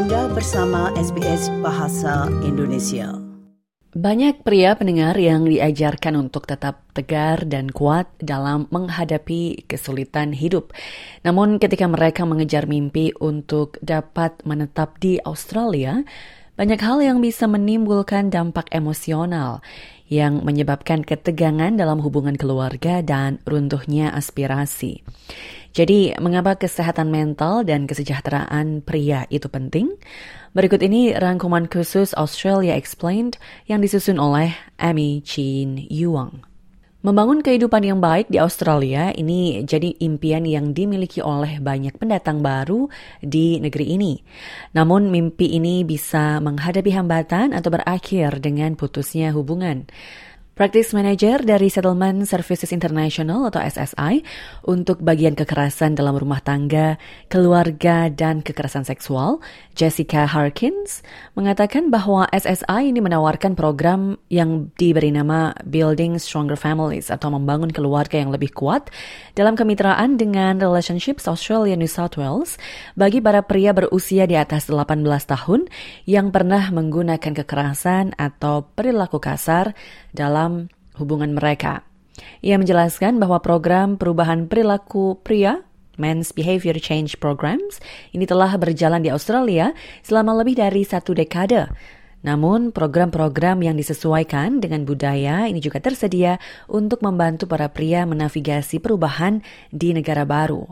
Anda bersama SBS Bahasa Indonesia. Banyak pria pendengar yang diajarkan untuk tetap tegar dan kuat dalam menghadapi kesulitan hidup. Namun ketika mereka mengejar mimpi untuk dapat menetap di Australia, banyak hal yang bisa menimbulkan dampak emosional yang menyebabkan ketegangan dalam hubungan keluarga dan runtuhnya aspirasi. Jadi, mengapa kesehatan mental dan kesejahteraan pria itu penting? Berikut ini rangkuman khusus Australia Explained yang disusun oleh Amy Chin Yuang. Membangun kehidupan yang baik di Australia ini jadi impian yang dimiliki oleh banyak pendatang baru di negeri ini. Namun mimpi ini bisa menghadapi hambatan atau berakhir dengan putusnya hubungan. Practice Manager dari Settlement Services International atau SSI untuk bagian kekerasan dalam rumah tangga, keluarga, dan kekerasan seksual, Jessica Harkins, mengatakan bahwa SSI ini menawarkan program yang diberi nama Building Stronger Families atau membangun keluarga yang lebih kuat dalam kemitraan dengan Relationships Australia New South Wales bagi para pria berusia di atas 18 tahun yang pernah menggunakan kekerasan atau perilaku kasar dalam hubungan mereka. Ia menjelaskan bahwa program perubahan perilaku pria Men's Behavior Change Programs ini telah berjalan di Australia selama lebih dari satu dekade. Namun, program-program yang disesuaikan dengan budaya ini juga tersedia untuk membantu para pria menavigasi perubahan di negara baru.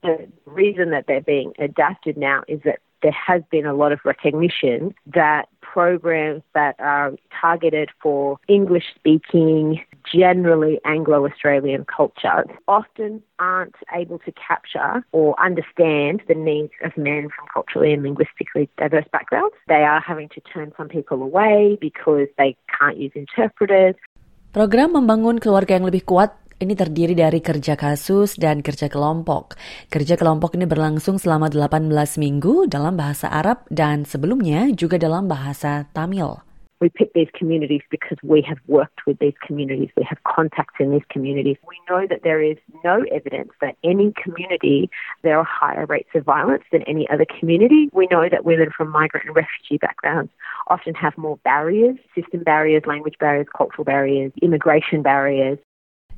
The reason that they're being adapted now is that there has been a lot of recognition that programs that are targeted for English speaking, generally Anglo Australian culture often aren't able to capture or understand the needs of men from culturally and linguistically diverse backgrounds. They are having to turn some people away because they can't use interpreters. Program membangun keluarga yang lebih kuat ini terdiri dari kerja kasus dan kerja kelompok. Kerja kelompok ini berlangsung selama 18 minggu dalam bahasa Arab dan sebelumnya juga dalam bahasa Tamil. We pick these communities because we have worked with these communities. We have contacts in these communities. We know that there is no evidence that any community there are higher rates of violence than any other community. We know that women from migrant and refugee backgrounds often have more barriers, system barriers, language barriers, cultural barriers, immigration barriers.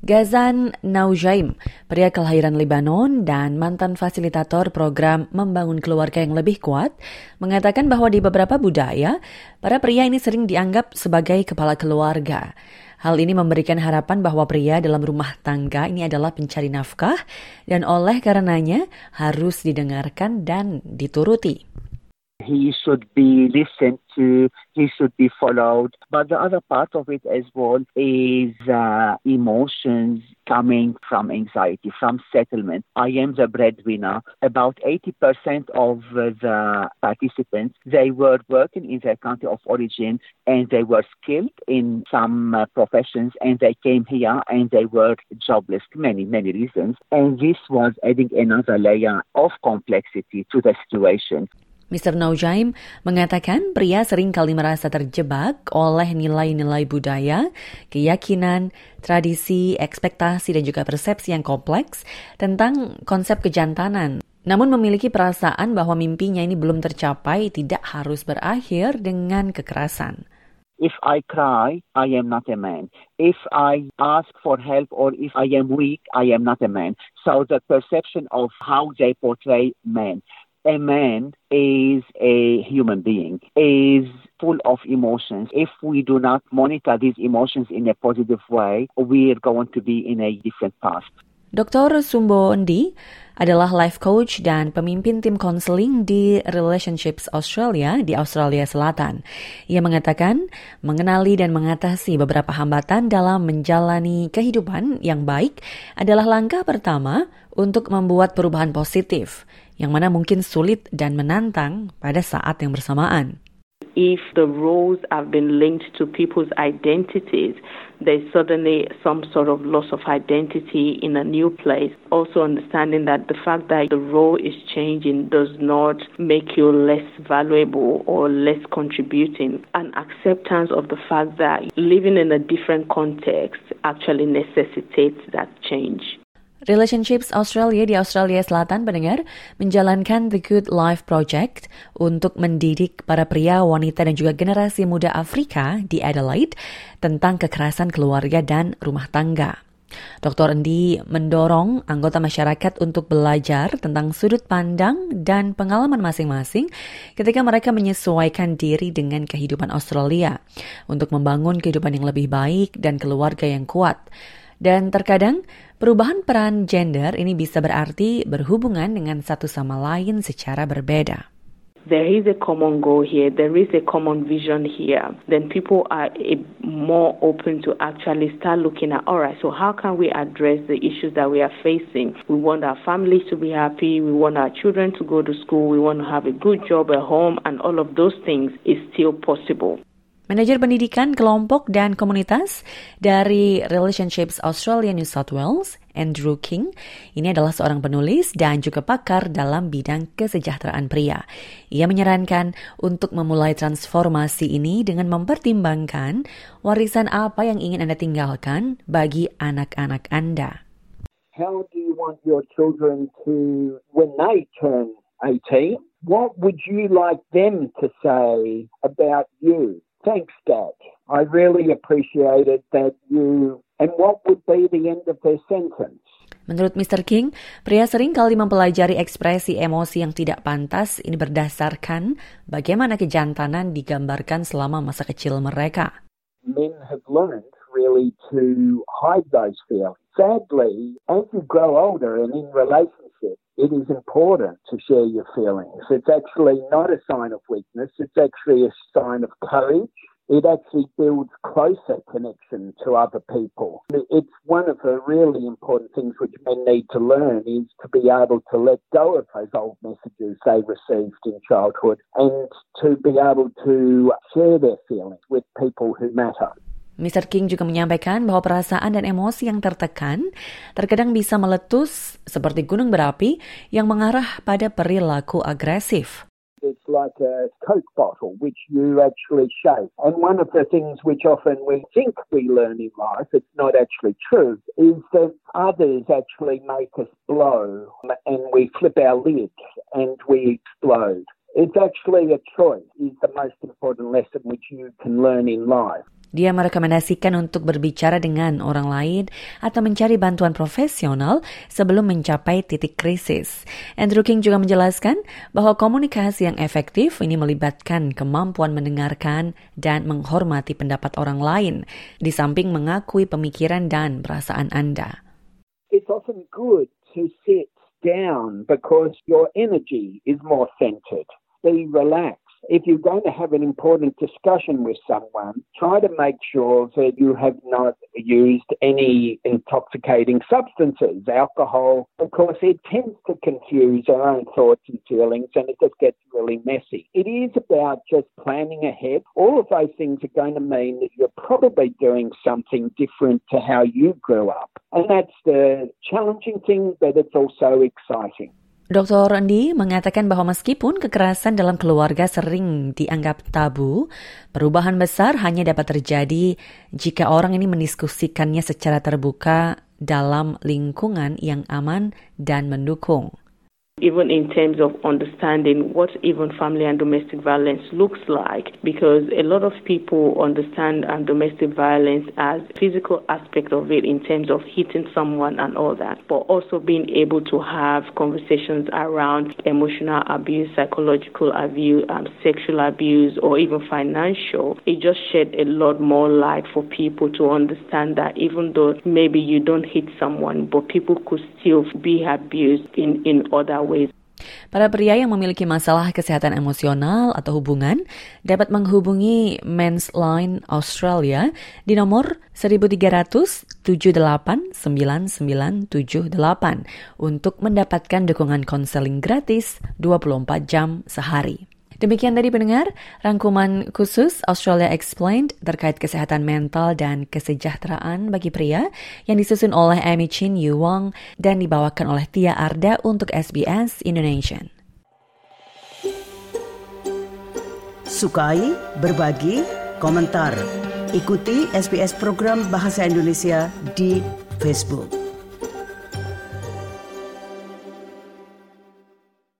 Gazan Naujaim, pria kelahiran Lebanon dan mantan fasilitator program Membangun Keluarga yang Lebih Kuat, mengatakan bahwa di beberapa budaya, para pria ini sering dianggap sebagai kepala keluarga. Hal ini memberikan harapan bahwa pria dalam rumah tangga ini adalah pencari nafkah dan oleh karenanya harus didengarkan dan dituruti. He should be listened to, he should be followed. But the other part of it as well is uh, emotions coming from anxiety, from settlement. I am the breadwinner. About 80% of the participants, they were working in their country of origin and they were skilled in some uh, professions and they came here and they were jobless, many, many reasons. And this was adding another layer of complexity to the situation. Mr. Naujaim mengatakan pria sering kali merasa terjebak oleh nilai-nilai budaya, keyakinan, tradisi, ekspektasi, dan juga persepsi yang kompleks tentang konsep kejantanan. Namun memiliki perasaan bahwa mimpinya ini belum tercapai tidak harus berakhir dengan kekerasan. If I cry, I am not a man. If I ask for help or if I am weak, I am not a man. So the perception of how they portray men a man is a human being, is full of emotions. If we do not monitor these emotions in a positive way, we are going to be in a different path. Dr. Sumbo Ndi adalah life coach dan pemimpin tim konseling di Relationships Australia di Australia Selatan. Ia mengatakan mengenali dan mengatasi beberapa hambatan dalam menjalani kehidupan yang baik adalah langkah pertama untuk membuat perubahan positif yang mana mungkin sulit dan menantang pada saat yang bersamaan. If the roles have been linked to people's identities, there's suddenly some sort of loss of identity in a new place. Also, understanding that the fact that the role is changing does not make you less valuable or less contributing. An acceptance of the fact that living in a different context actually necessitates that change. Relationships Australia di Australia Selatan pendengar menjalankan The Good Life Project untuk mendidik para pria, wanita dan juga generasi muda Afrika di Adelaide tentang kekerasan keluarga dan rumah tangga. Dr. Endi mendorong anggota masyarakat untuk belajar tentang sudut pandang dan pengalaman masing-masing ketika mereka menyesuaikan diri dengan kehidupan Australia untuk membangun kehidupan yang lebih baik dan keluarga yang kuat. Dan terkadang perubahan peran gender ini bisa berarti berhubungan dengan satu sama lain secara berbeda. There is a common goal here, there is a common vision here, then people are more open to actually start looking at all right, so how can we address the issues that we are facing? We want our families to be happy, we want our children to go to school, we want to have a good job at home, and all of those things is still possible. Manajer Pendidikan Kelompok dan Komunitas dari Relationships Australia New South Wales, Andrew King, ini adalah seorang penulis dan juga pakar dalam bidang kesejahteraan pria. Ia menyarankan untuk memulai transformasi ini dengan mempertimbangkan warisan apa yang ingin Anda tinggalkan bagi anak-anak Anda. How do you want your children to, when they turn 18, what would you like them to say about you? Thanks, Dad. I really appreciated that you. And what would be the end of their sentence? Menurut Mr. King, pria sering kali mempelajari ekspresi emosi yang tidak pantas ini berdasarkan bagaimana kejantanan digambarkan selama masa kecil mereka. Men have learned really to hide those feelings. Sadly, as you grow older and in it is important to share your feelings. It's actually not a sign of weakness, it's actually a sign of courage. It actually builds closer connection to other people. It's one of the really important things which men need to learn is to be able to let go of those old messages they received in childhood and to be able to share their feelings with people who matter. Mr. King juga menyampaikan bahwa perasaan dan emosi yang tertekan terkadang bisa meletus seperti gunung berapi yang mengarah pada perilaku agresif. It's like a Coke bottle, which you actually shake. And one of the things which often we think we learn in life, it's not actually true, is that others actually make us blow and we flip our lids and we explode. It's actually a choice, is the most important lesson which you can learn in life. Dia merekomendasikan untuk berbicara dengan orang lain atau mencari bantuan profesional sebelum mencapai titik krisis. Andrew King juga menjelaskan bahwa komunikasi yang efektif ini melibatkan kemampuan mendengarkan dan menghormati pendapat orang lain, di samping mengakui pemikiran dan perasaan Anda. It's often good to sit down because your energy is more centered. Be relaxed. if you're going to have an important discussion with someone, try to make sure that you have not used any intoxicating substances, alcohol, because it tends to confuse our own thoughts and feelings and it just gets really messy. It is about just planning ahead. All of those things are going to mean that you're probably doing something different to how you grew up. And that's the challenging thing, but it's also exciting. Dr. Andi mengatakan bahwa meskipun kekerasan dalam keluarga sering dianggap tabu, perubahan besar hanya dapat terjadi jika orang ini mendiskusikannya secara terbuka dalam lingkungan yang aman dan mendukung. Even in terms of understanding what even family and domestic violence looks like because a lot of people understand um, domestic violence as physical aspect of it in terms of hitting someone and all that but also being able to have conversations around emotional abuse psychological abuse um, sexual abuse or even financial. It just shed a lot more light for people to understand that even though maybe you don't hit someone but people could still be abused in in other ways Para pria yang memiliki masalah kesehatan emosional atau hubungan dapat menghubungi Men's Line Australia di nomor 1300 789978 untuk mendapatkan dukungan konseling gratis 24 jam sehari. Demikian tadi pendengar, rangkuman khusus Australia Explained terkait kesehatan mental dan kesejahteraan bagi pria yang disusun oleh Amy Chin Yu Wong dan dibawakan oleh Tia Arda untuk SBS Indonesia. Sukai, berbagi, komentar. Ikuti SBS program Bahasa Indonesia di Facebook.